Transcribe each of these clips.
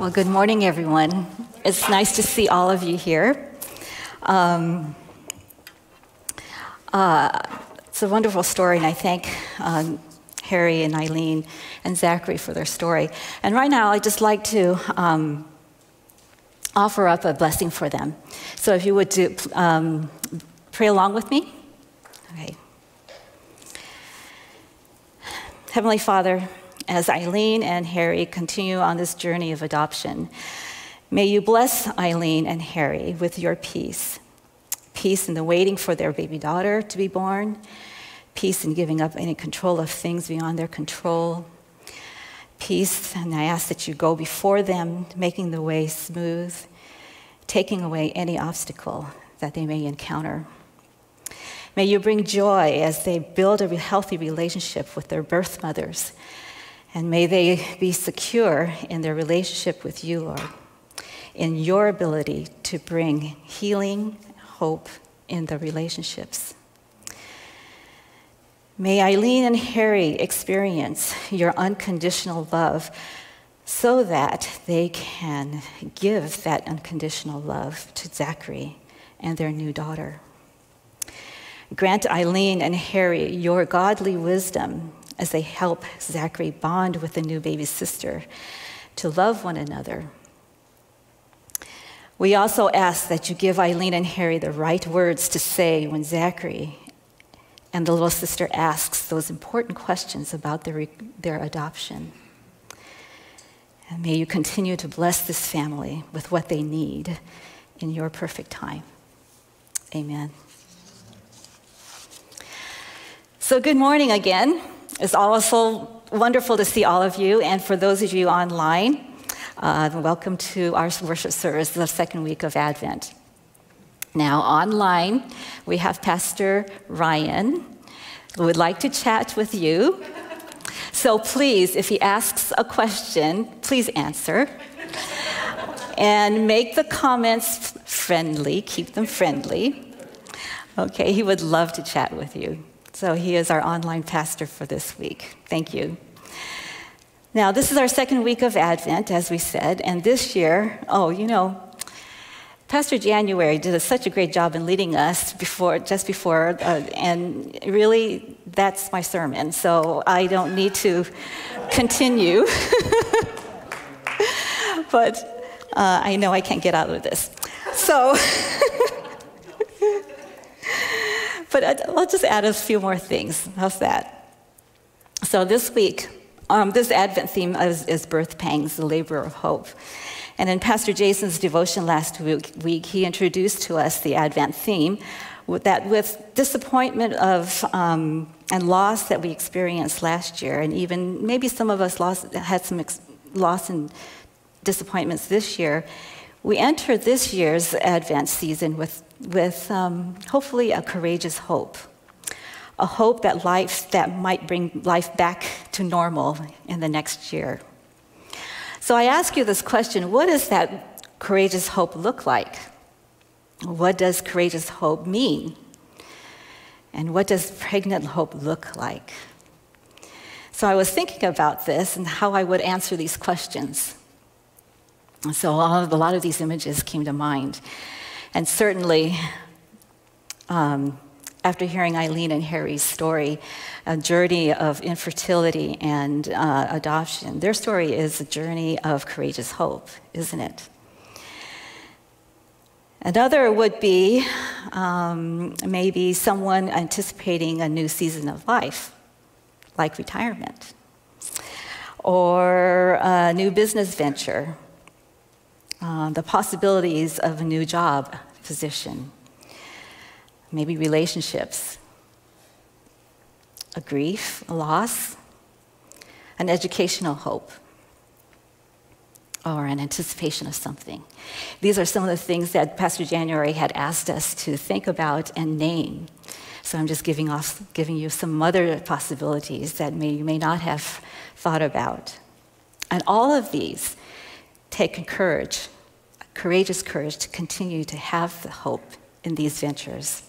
Well, good morning, everyone. It's nice to see all of you here. Um, uh, it's a wonderful story, and I thank um, Harry and Eileen and Zachary for their story. And right now, I'd just like to um, offer up a blessing for them. So if you would do, um, pray along with me. Okay. Heavenly Father, as Eileen and Harry continue on this journey of adoption, may you bless Eileen and Harry with your peace. Peace in the waiting for their baby daughter to be born, peace in giving up any control of things beyond their control. Peace, and I ask that you go before them, making the way smooth, taking away any obstacle that they may encounter. May you bring joy as they build a healthy relationship with their birth mothers. And may they be secure in their relationship with you, Lord, in your ability to bring healing, hope in the relationships. May Eileen and Harry experience your unconditional love so that they can give that unconditional love to Zachary and their new daughter. Grant Eileen and Harry your godly wisdom as they help Zachary bond with the new baby sister to love one another. We also ask that you give Eileen and Harry the right words to say when Zachary and the little sister asks those important questions about their, their adoption. And may you continue to bless this family with what they need in your perfect time. Amen. So, good morning again. It's also wonderful to see all of you, and for those of you online, uh, welcome to our worship service, the second week of Advent. Now, online, we have Pastor Ryan who would like to chat with you. So, please, if he asks a question, please answer. and make the comments friendly, keep them friendly. Okay, he would love to chat with you. So he is our online pastor for this week. Thank you. Now, this is our second week of Advent, as we said, and this year, oh, you know, Pastor January did a, such a great job in leading us before, just before, uh, and really, that's my sermon, so I don't need to continue. but uh, I know I can't get out of this. So, But I'll just add a few more things. How's that? So this week, um, this Advent theme is, is, birth pangs, the labor of hope. And in Pastor Jason's devotion last week, week, he introduced to us the Advent theme that with disappointment of um, and loss that we experienced last year, and even maybe some of us lost, had some ex- loss and disappointments this year, we enter this year's Advent season with with um, hopefully a courageous hope. A hope that life that might bring life back to normal in the next year. So I ask you this question what does that courageous hope look like? What does courageous hope mean? And what does pregnant hope look like? So I was thinking about this and how I would answer these questions. So a lot of these images came to mind. And certainly, um, after hearing Eileen and Harry's story, a journey of infertility and uh, adoption, their story is a journey of courageous hope, isn't it? Another would be um, maybe someone anticipating a new season of life, like retirement, or a new business venture, uh, the possibilities of a new job position, maybe relationships, a grief, a loss, an educational hope, or an anticipation of something. These are some of the things that Pastor January had asked us to think about and name. So I'm just giving, off, giving you some other possibilities that may, you may not have thought about. And all of these take courage courageous courage to continue to have the hope in these ventures.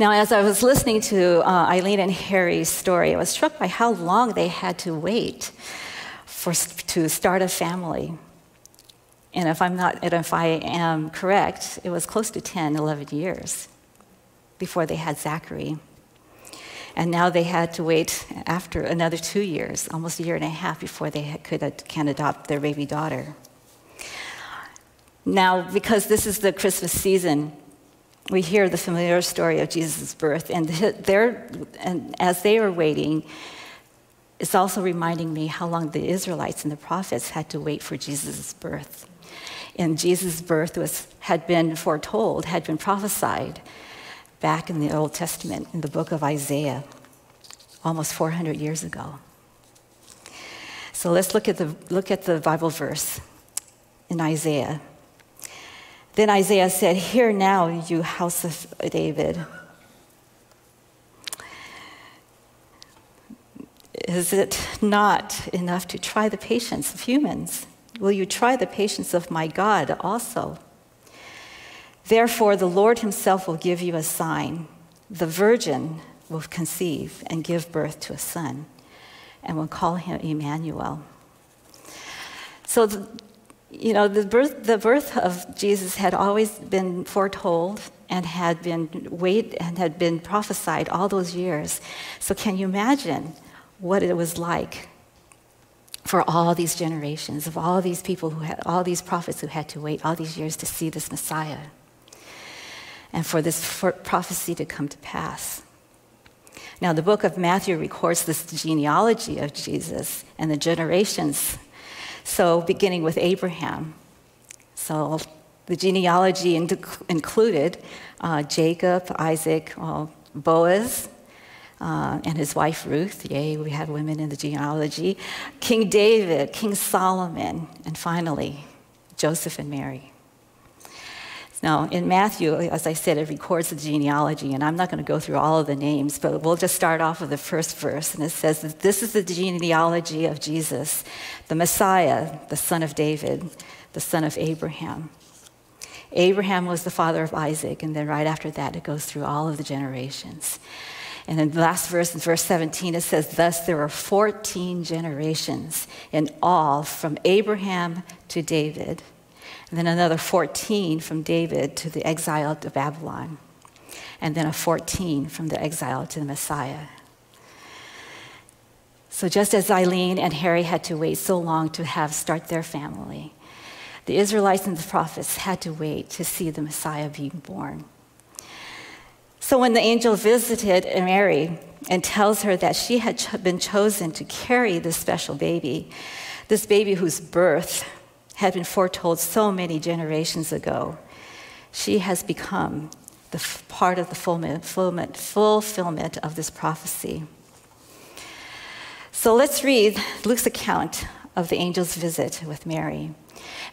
Now, as I was listening to uh, Eileen and Harry's story, I was struck by how long they had to wait for, to start a family. And if I'm not, and if I am correct, it was close to 10, 11 years before they had Zachary. And now they had to wait after another two years, almost a year and a half, before they could can adopt their baby daughter. Now, because this is the Christmas season, we hear the familiar story of Jesus' birth, and, and as they were waiting, it's also reminding me how long the Israelites and the prophets had to wait for Jesus' birth. And Jesus' birth was, had been foretold, had been prophesied back in the Old Testament in the book of Isaiah, almost 400 years ago. So let's look at the, look at the Bible verse in Isaiah. Then Isaiah said, Hear now, you house of David. Is it not enough to try the patience of humans? Will you try the patience of my God also? Therefore, the Lord himself will give you a sign. The virgin will conceive and give birth to a son, and will call him Emmanuel. So, you know, the birth, the birth of Jesus had always been foretold and had been wait and had been prophesied all those years. So can you imagine what it was like for all these generations of all these people who had all these prophets who had to wait all these years to see this Messiah and for this for prophecy to come to pass. Now, the book of Matthew records this genealogy of Jesus and the generations so, beginning with Abraham. So, the genealogy included uh, Jacob, Isaac, uh, Boaz, uh, and his wife Ruth. Yay, we had women in the genealogy. King David, King Solomon, and finally, Joseph and Mary. Now, in Matthew, as I said, it records the genealogy, and I'm not going to go through all of the names, but we'll just start off with the first verse. And it says that this is the genealogy of Jesus, the Messiah, the son of David, the son of Abraham. Abraham was the father of Isaac, and then right after that, it goes through all of the generations. And in the last verse, in verse 17, it says, Thus there were 14 generations in all from Abraham to David and then another 14 from David to the exile to Babylon, and then a 14 from the exile to the Messiah. So just as Eileen and Harry had to wait so long to have start their family, the Israelites and the prophets had to wait to see the Messiah being born. So when the angel visited Mary and tells her that she had been chosen to carry this special baby, this baby whose birth had been foretold so many generations ago, she has become the f- part of the fulfillment, fulfillment of this prophecy. So let's read Luke's account of the angel's visit with Mary.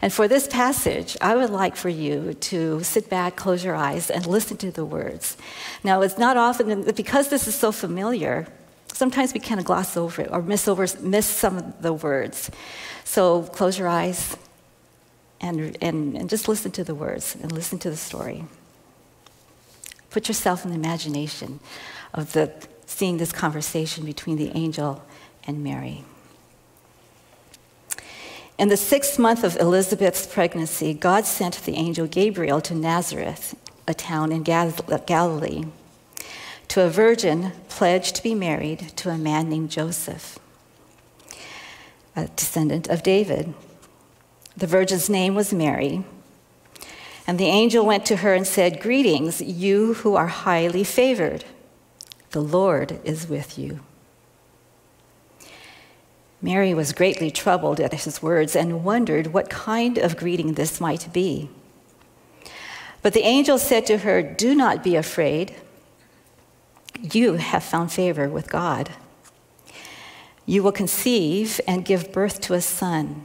And for this passage, I would like for you to sit back, close your eyes, and listen to the words. Now, it's not often, because this is so familiar, sometimes we kind of gloss over it or miss, over, miss some of the words. So close your eyes, and, and, and just listen to the words and listen to the story. Put yourself in the imagination of the, seeing this conversation between the angel and Mary. In the sixth month of Elizabeth's pregnancy, God sent the angel Gabriel to Nazareth, a town in Galilee, to a virgin pledged to be married to a man named Joseph, a descendant of David. The virgin's name was Mary. And the angel went to her and said, Greetings, you who are highly favored. The Lord is with you. Mary was greatly troubled at his words and wondered what kind of greeting this might be. But the angel said to her, Do not be afraid. You have found favor with God. You will conceive and give birth to a son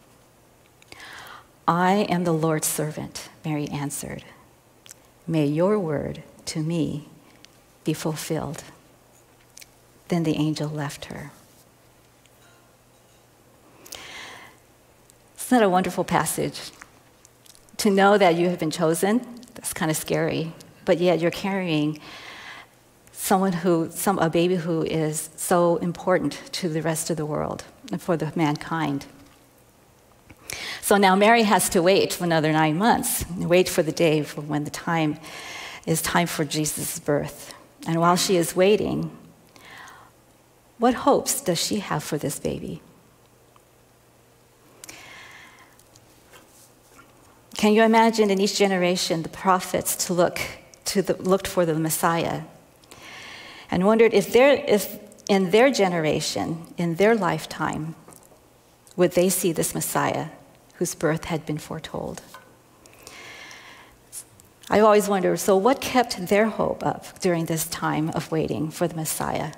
I am the Lord's servant, Mary answered. May your word to me be fulfilled. Then the angel left her. Isn't that a wonderful passage? To know that you have been chosen, that's kind of scary, but yet you're carrying someone who, some, a baby who is so important to the rest of the world and for the mankind. So now Mary has to wait for another nine months, wait for the day for when the time is time for Jesus' birth. And while she is waiting, what hopes does she have for this baby? Can you imagine in each generation the prophets to look to the, looked for the Messiah and wondered if, if in their generation, in their lifetime, would they see this Messiah whose birth had been foretold. I always wonder so, what kept their hope up during this time of waiting for the Messiah?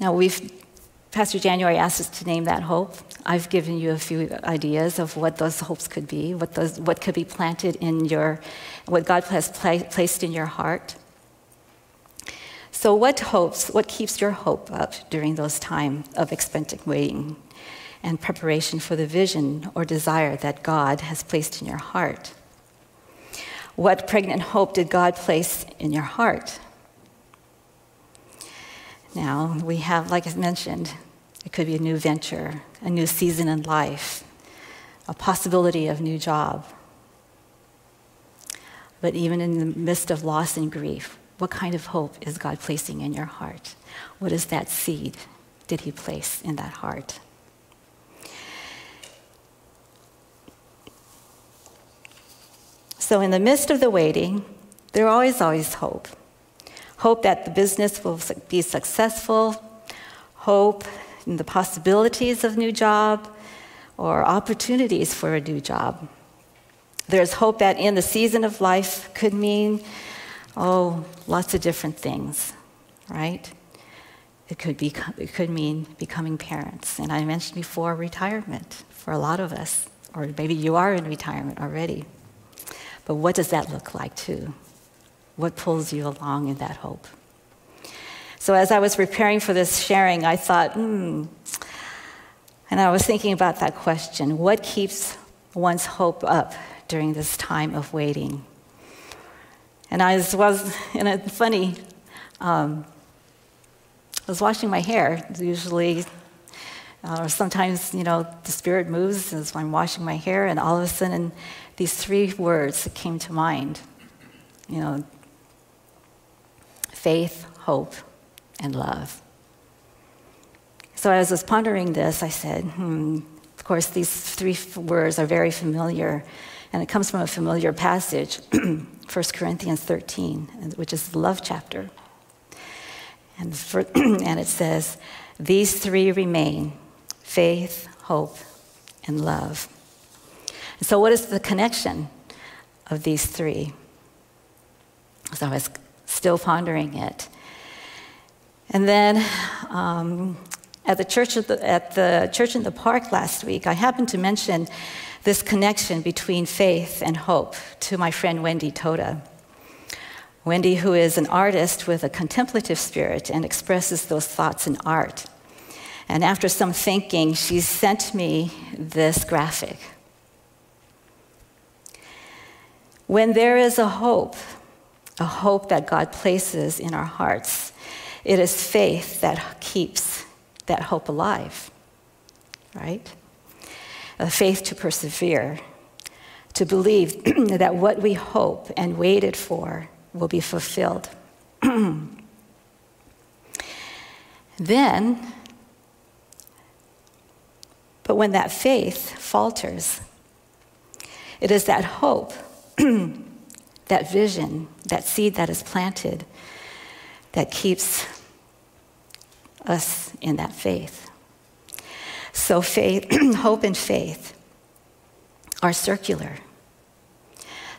Now, we've, Pastor January asked us to name that hope. I've given you a few ideas of what those hopes could be, what, those, what could be planted in your, what God has pla- placed in your heart. So, what hopes, what keeps your hope up during those time of expectant waiting? And preparation for the vision or desire that God has placed in your heart. What pregnant hope did God place in your heart? Now, we have, like I mentioned, it could be a new venture, a new season in life, a possibility of new job. But even in the midst of loss and grief, what kind of hope is God placing in your heart? What is that seed did He place in that heart? So, in the midst of the waiting, there always, always hope. Hope that the business will be successful, hope in the possibilities of a new job or opportunities for a new job. There's hope that in the season of life could mean, oh, lots of different things, right? It could, be, it could mean becoming parents. And I mentioned before retirement for a lot of us, or maybe you are in retirement already. But what does that look like, too? What pulls you along in that hope? So, as I was preparing for this sharing, I thought, hmm, and I was thinking about that question what keeps one's hope up during this time of waiting? And I was, in a funny, um, I was washing my hair. Usually, uh, or sometimes, you know, the Spirit moves as I'm washing my hair, and all of a sudden, these three words that came to mind you know, faith, hope, and love. So as I was pondering this, I said, hmm, of course, these three words are very familiar, and it comes from a familiar passage, 1 Corinthians 13, which is the love chapter. And, for, and it says, These three remain faith, hope, and love. So, what is the connection of these three? So, I was still pondering it. And then um, at, the church the, at the church in the park last week, I happened to mention this connection between faith and hope to my friend Wendy Toda. Wendy, who is an artist with a contemplative spirit and expresses those thoughts in art. And after some thinking, she sent me this graphic. When there is a hope, a hope that God places in our hearts, it is faith that keeps that hope alive, right? A faith to persevere, to believe that what we hope and waited for will be fulfilled. then, But when that faith falters, it is that hope, that vision, that seed that is planted that keeps us in that faith. So faith, hope and faith are circular.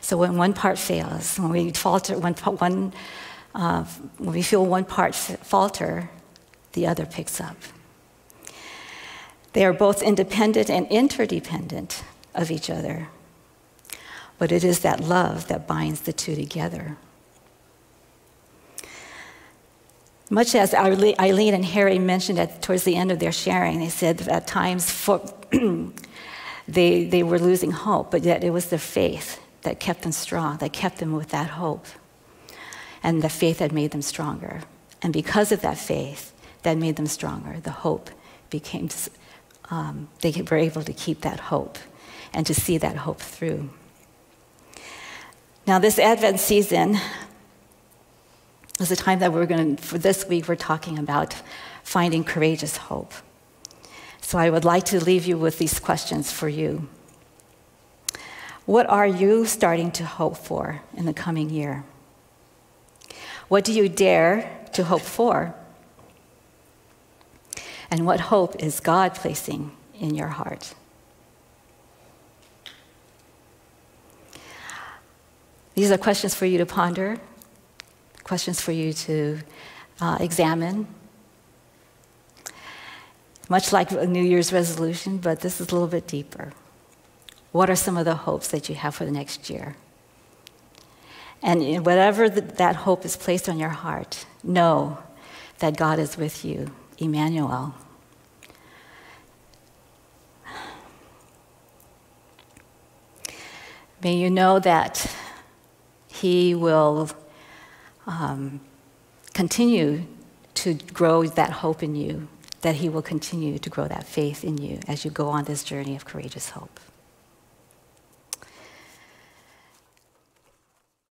So when one part fails, when we falter, when, one, uh, when we feel one part falter, the other picks up. They are both independent and interdependent of each other. But it is that love that binds the two together. Much as Eileen and Harry mentioned at, towards the end of their sharing, they said at times for, they, they were losing hope, but yet it was their faith that kept them strong, that kept them with that hope. And the faith that made them stronger. And because of that faith that made them stronger, the hope became, um, they were able to keep that hope and to see that hope through. Now, this Advent season, is a time that we're going to, for this week, we're talking about finding courageous hope. So I would like to leave you with these questions for you. What are you starting to hope for in the coming year? What do you dare to hope for? And what hope is God placing in your heart? These are questions for you to ponder questions for you to uh, examine. Much like a New Year's resolution, but this is a little bit deeper. What are some of the hopes that you have for the next year? And whatever that hope is placed on your heart, know that God is with you, Emmanuel. May you know that He will um, continue to grow that hope in you, that He will continue to grow that faith in you as you go on this journey of courageous hope.